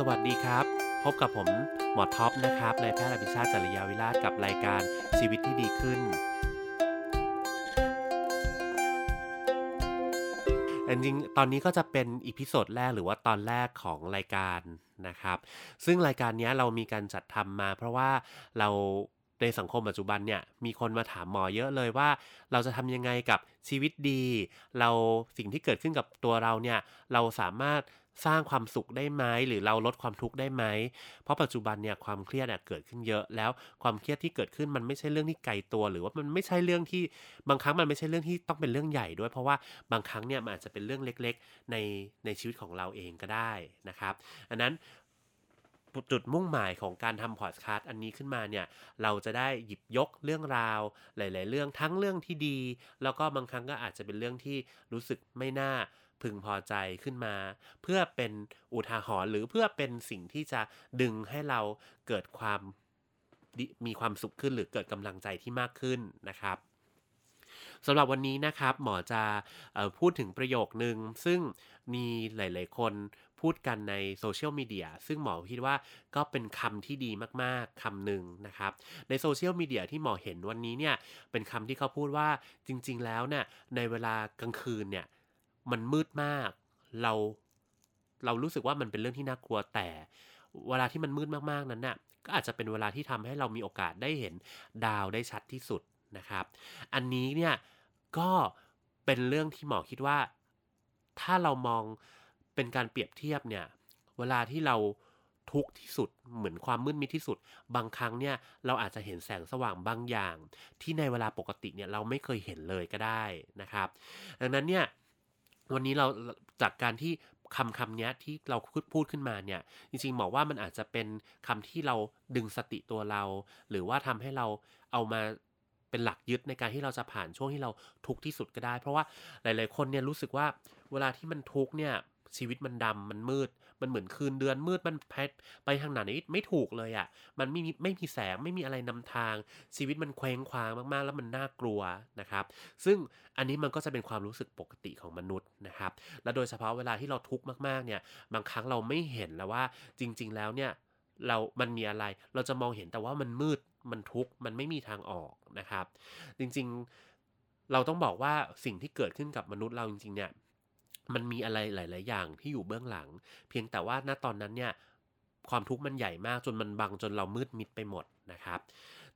สวัสดีครับ พบกับผมหมอท็อปนะครับนายแพทย์อภิชาติจริยาวิราชกับรายการชีวิตที่ดีขึ้นจริงๆตอนนี้ก็จะเป็น episode แรกหรือว่าตอนแรกของรายการนะครับ ซึ่งรายการนี้เรามีการจัดทำมาเพราะว่าเรา ในสังคมปัจจุบันเนี่ยมีคนมาถามหมอเยอะเลยว่า เราจะทำยังไงกับชีวิตดี เราสิ่งที่เกิดขึ้นกับตัวเราเนี่ยเราสามารถสร้างความสุขได้ไหมหรือเราลดความทุกข์ได้ไหม เพราะปัจจุบันเนี่ยความเครียดเกิดขึ้นเยอะ แล้วความเครียดที่เกิดขึ้นมันไม่ใช่เรื่องที่ไกลตัว หรือว่ามันไม่ใช่เรื่องที่บางครั้งมันไม่ใช่เรื่องที่ต้องเป็นเรื่องใหญ่ด้วย เพราะว่าบางครั้งเนี่ยมันอาจจะเป็นเรื่องเล็กๆ ในในชีวิตของเราเองก็ได้นะครับอันนั้น จุดมุ่งหมายของการทำพอดคาสต์อันนี้ขึ้นมาเนี่ย เราจะได้หยิบยกเรื่องราว หลาย ๆ เรื่องทั้งเรื่องที่ดี แล้วก็บางครั้งก็อาจจะเป็นเรื่องที่รู้สึกไม่น่าพึงพอใจขึ้นมา เพื่อเป็นอุทาหรณ์หรือเพื่อเป็นสิ่งที่จะดึงให้เราเกิดความมีความสุขขึ้นหรือเกิดกำลังใจที่มากขึ้นนะครับสำหรับวันนี้นะครับหมอจะพูดถึงประโยคนึง ซึ่งมีหลาย ๆ คน พูดกันในโซเชียลมีเดียซึ่งหมอคิดว่าก็เป็นคำที่ดีมากๆคำหนึ่งนะครับ ในโซเชียลมีเดียที่หมอเห็นวันนี้เนี่ยเป็นคำที่เขาพูดว่าจริง ๆ แล้วเนี่ยในเวลากลางคืนเนี่ยมันมืดมากเราเรารู้สึกว่ามันเป็นเรื่องที่น่ากลัวแต่ เวลาที่มันมืดมากๆนั้นน่ะก็อาจจะเป็นเวลาที่ทำให้เรามีโอกาสได้เห็นดาวได้ชัดที่สุดนะครับ อันนี้เนี่ยก็เป็นเรื่องที่หมอคิดว่า ถ้าเรามอง เป็นการเปรียบเทียบเนี่ย เวลาที่เราทุกข์ที่สุดเหมือนความมืดมิดที่สุด บางครั้งเนี่ยเราอาจจะเห็นแสงสว่างบางอย่าง ที่ในเวลาปกติเนี่ยเราไม่เคยเห็นเลยก็ได้นะครับ ดังนั้นเนี่ยวันนี้เราจากการที่คำคำนี้ที่เราพูดขึ้นมาเนี่ย จริงๆบอกว่ามันอาจจะเป็นคำที่เราดึงสติตัวเรา หรือว่าทำให้เราเอามาเป็นหลักยึดในการที่เราจะผ่านช่วงที่เราทุกข์ที่สุดก็ได้ เพราะว่าหลาย ๆ คนเนี่ยรู้สึกว่าเวลาที่มันทุกข์เนี่ย ชีวิตมันดำมันมืด มันเหมือนคืนเดือนมืดมันแพทไปทางไหนไม่ถูกเลยอะ่ะ มันไม่มีไม่มีแสงไม่มีอะไรนำทาง ชีวิตมันเคว้งคว้างมากๆ แล้วมันน่ากลัวนะครับ ซึ่งอันนี้มันก็จะเป็นความรู้สึกปกติของมนุษย์นะครับ และโดยเฉพาะเวลาที่เราทุกข์มากๆเนี่ยบางครั้งเราไม่เห็นแล้วว่าจริง ๆ แล้วเนี่ยเรา มันมีอะไร เราจะมองเห็นแต่ว่ามันมืด มันทุกข์ มันไม่มีทางออกนะครับ จริงๆ เราต้องบอกว่าสิ่งที่เกิดขึ้นกับมนุษย์เราจริงๆ เนี่ย มันมีอะไรหลาย ๆ อย่างที่อยู่เบื้องหลัง เพียงแต่ว่าณตอนนั้นเนี่ยความทุกข์มันใหญ่มากจนมันบังจนเรามืดมิดไปหมดนะครับ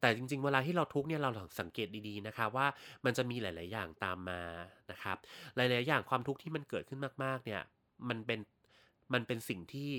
แต่จริง ๆ เวลาที่เราทุกข์เนี่ยเราสังเกตดีๆนะครับว่ามันจะมีหลาย ๆ อย่างตามมานะครับ หลาย ๆ อย่างความทุกข์ที่มันเกิดขึ้นมาก ๆ เนี่ยมันเป็นมันเป็นสิ่งที่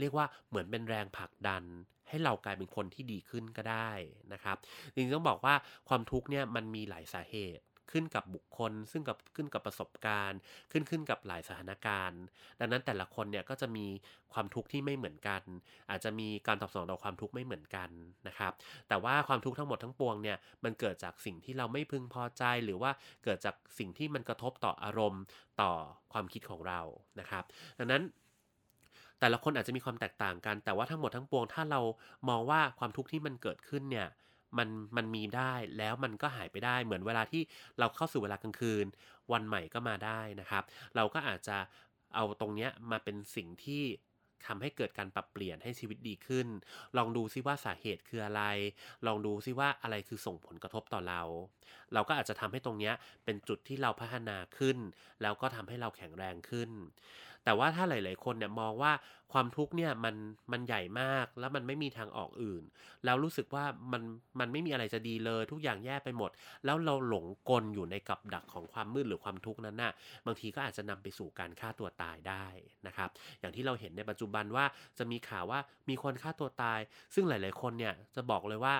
เรียกว่าเหมือนเป็นแรงผลักดัน ให้เรากลายเป็นคนที่ดีขึ้นก็ได้นะครับจริงๆต้องบอกว่าความทุกข์เนี่ยมันมีหลายสาเหตุ ขึ้นกับบุคคล ซึ่งกับขึ้นกับประสบการณ์ ขึ้นขึ้นกับหลายสถานการณ์ ดังนั้นแต่ละคนเนี่ยก็จะมีความทุกข์ที่ไม่เหมือนกัน อาจจะมีการตอบสนองต่อความทุกข์ไม่เหมือนกันนะครับ แต่ว่าความทุกข์ทั้งหมดทั้งปวงเนี่ยมันเกิดจากสิ่งที่เราไม่พึงพอใจ หรือว่าเกิดจากสิ่งที่มันกระทบต่ออารมณ์ต่อความคิดของเรานะครับ ดังนั้นแต่ละคนอาจจะมีความแตกต่างกัน แต่ว่าทั้งหมดทั้งปวงถ้าเรามองว่าความทุกข์ที่มันเกิดขึ้นเนี่ย มันมันมีได้แล้วมันก็หายไปได้เหมือนเวลาที่เราเข้าสู่เวลากลางคืน วันใหม่ก็มาได้นะครับ เราก็อาจจะเอาตรงเนี้ยมาเป็นสิ่งที่ทำให้เกิดการปรับเปลี่ยนให้ชีวิตดีขึ้น ลองดูซิว่าสาเหตุคืออะไร ลองดูซิว่าอะไรคือส่งผลกระทบต่อเรา เราก็อาจจะทำให้ตรงนี้เป็นจุดที่เราพัฒนาขึ้น แล้วก็ทำให้เราแข็งแรงขึ้น แต่ว่าถ้าหลาย ๆ คนเนี่ยมองว่าความทุกข์เนี่ยมันมันใหญ่มากแล้วมันไม่มีทางออกอื่น แล้วรู้สึกว่ามันมันไม่มีอะไรจะดีเลย ทุกอย่างแย่ไปหมด แล้วเราหลงกลอยู่ในกับดักของความมืดหรือความทุกข์นั้นน่ะบางทีก็อาจจะนำไปสู่การฆ่าตัวตายได้นะครับ อย่างที่เราเห็นในปัจจุบันว่าจะมีข่าวว่ามีคนฆ่าตัวตาย ซึ่งหลาย ๆ คนเนี่ยจะบอกเลยว่า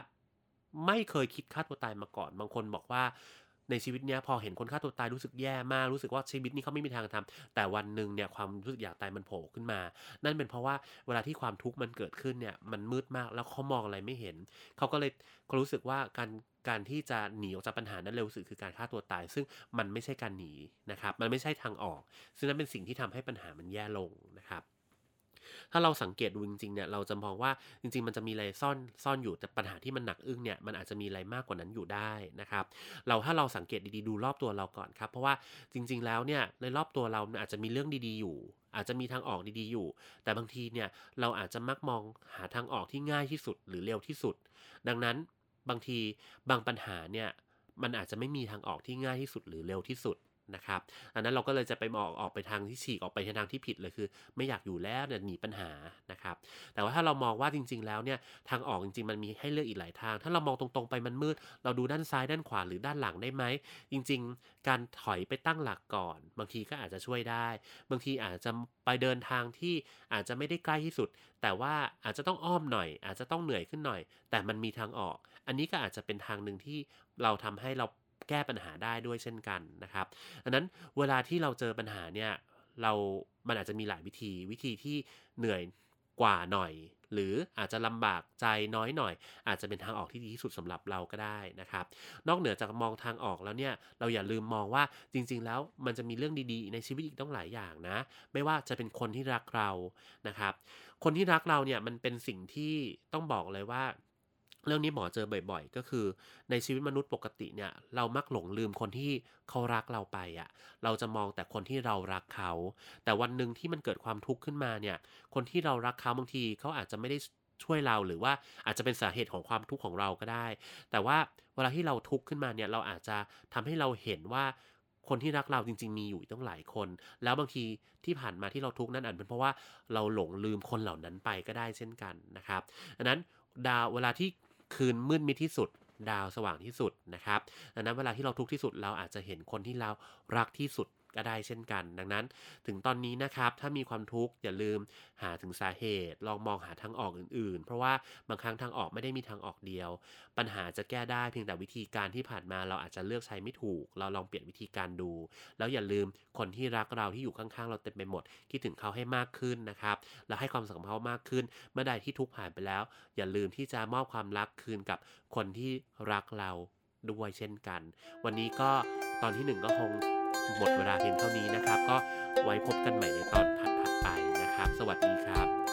ไม่เคยคิดฆ่าตัวตายมาก่อน บางคนบอกว่า ในชีวิตเนี้ยพอเห็นคนฆ่าตัวตายรู้สึกแย่มากรู้สึกว่าชีวิตนี้เขาไม่มีทางทำแต่วันหนึ่งเนี่ยความรู้สึกอยากตายมันโผล่ขึ้นมา นั่นเป็นเพราะว่าเวลาที่ความทุกข์มันเกิดขึ้นเนี่ยมันมืดมากแล้วเขามองอะไรไม่เห็นเขาก็เลยเขารู้สึกว่าการการที่จะหนีออกจากปัญหานั้นเร็วสุดคือการฆ่าตัวตาย ซึ่งมันไม่ใช่การหนีนะครับ มันไม่ใช่ทางออก ซึ่งนั้นเป็นสิ่งที่ทำให้ปัญหามันแย่ลงนะครับ ถ้าเราสังเกตดูจริงๆเนี่ยเราจะมองว่าจริง ๆ มันจะมีอะไรซ่อนซ่อนอยู่แต่ปัญหาที่มันหนักอึ้งเนี่ยมันอาจจะมีอะไรมากกว่านั้นอยู่ได้นะครับ เราถ้าเราสังเกตดีๆดูรอบตัวเราก่อนครับ เพราะว่าจริง ๆ แล้วเนี่ยในรอบตัวเราอาจจะมีเรื่องดีๆอยู่อาจจะมีทางออกดีๆอยู่ แต่บางทีเนี่ยเราอาจจะมักมองหาทางออกที่ง่ายที่สุดหรือเร็วที่สุด ดังนั้นบางทีบางปัญหาเนี่ยมันอาจจะไม่มีทางออกที่ง่ายที่สุดหรือเร็วที่สุด นะครับอันนั้นเราก็เลยจะไปมองออกไปทางที่ฉีกออกไปทางที่ผิดเลยคือ ไม่อยากอยู่แล้วเนี่ยหนีปัญหานะครับ แต่ว่าถ้าเรามองว่าจริง ๆ แล้วเนี่ยทางออกจริง ๆ มันมีให้เลือกอีกหลายทาง ถ้าเรามองตรงๆไปมันมืด เราดูด้านซ้ายด้านขวาหรือด้านหลังได้ไหมจริง ๆ การถอยไปตั้งหลักก่อน บางทีก็อาจจะช่วยได้ บางทีอาจจะไปเดินทางที่อาจจะไม่ได้ใกล้ที่สุด แต่ว่าอาจจะต้องอ้อมหน่อย อาจจะต้องเหนื่อยขึ้นหน่อย แต่มันมีทางออก อันนี้ก็อาจจะเป็นทางหนึ่งที่เราทำให้เรา แก้ปัญหาได้ด้วยเช่นกันนะครับดังนั้นเวลาที่เราเจอปัญหาเนี่ยเรามันอาจจะมีหลายวิธีวิธีที่เหนื่อยกว่าหน่อย หรืออาจจะลำบากใจน้อยหน่อย อาจจะเป็นทางออกที่ดีที่สุดสำหรับเราก็ได้นะครับ นอกเหนือจากมองทางออกแล้วเนี่ยเราอย่าลืมมองว่าจริง ๆ แล้วมันจะมีเรื่องดีๆ ในชีวิตอีกต้องหลายอย่างนะ ไม่ว่าจะเป็นคนที่รักเรานะครับ คนที่รักเราเนี่ยมันเป็นสิ่งที่ต้องบอกเลยว่า เรื่องนี้หมอเจอบ่อย ๆ ก็คือ ในชีวิตมนุษย์ปกติเนี่ย เรามักหลงลืมคนที่เขารักเราไปอะ่ะ เราจะมองแต่คนที่เรารักเขา แต่วันหนึ่งที่มันเกิดความทุกข์ขึ้นมาเนี่ย คนที่เรารักเขาบางทีเขาอาจจะไม่ได้ช่วยเราหรือว่าอาจจะเป็นสาเหตุของความทุกข์ของเราก็ได้ แต่ว่าเวลาที่เราทุกข์ขึ้นมาเนี่ย เราอาจจะทำให้เราเห็นว่าคนที่รักเราจริง ๆ มีอยู่ต้องหลายคน แล้วบางทีที่ผ่านมาที่เราทุกข์นั่นอาจเป็นเพราะว่าเราหลงลืมคนเหล่านั้นไปก็ได้เช่นกันนะครับดังนั้นดาวเวลาที่ คืนมืดมิดที่สุด ดาวสว่างที่สุดนะครับดังนั้นเวลาที่เราทุกข์ที่สุดเราอาจจะเห็นคนที่เรารักที่สุด ก็ได้เช่นกัน ดังนั้นถึงตอนนี้นะครับถ้ามีความทุกข์อย่าลืมหาถึงสาเหตุ ลองมองหาทางออกอื่น ๆ เพราะว่าบางครั้งทางออกไม่ได้มีทางออกเดียว ปัญหาจะแก้ได้เพียงแต่วิธีการที่ผ่านมาเราอาจจะเลือกใช้ไม่ถูก เราลองเปลี่ยนวิธีการดู แล้วอย่าลืมคนที่รักเราที่อยู่ข้างๆ เราเต็มไปหมดคิดถึงเขาให้มากขึ้นนะครับแล้วให้ความสำคัญเขามากขึ้น เมื่อใดที่ทุกข์ผ่านไปแล้ว อย่าลืมที่จะมอบความรักคืนกับคนที่รักเราด้วยเช่นกัน วันนี้ก็ตอนที่หนึ่งก็คง หมดเวลาเพียงเท่านี้นะครับ ก็ไว้พบกันใหม่ในตอนถัดๆไปนะครับ สวัสดีครับ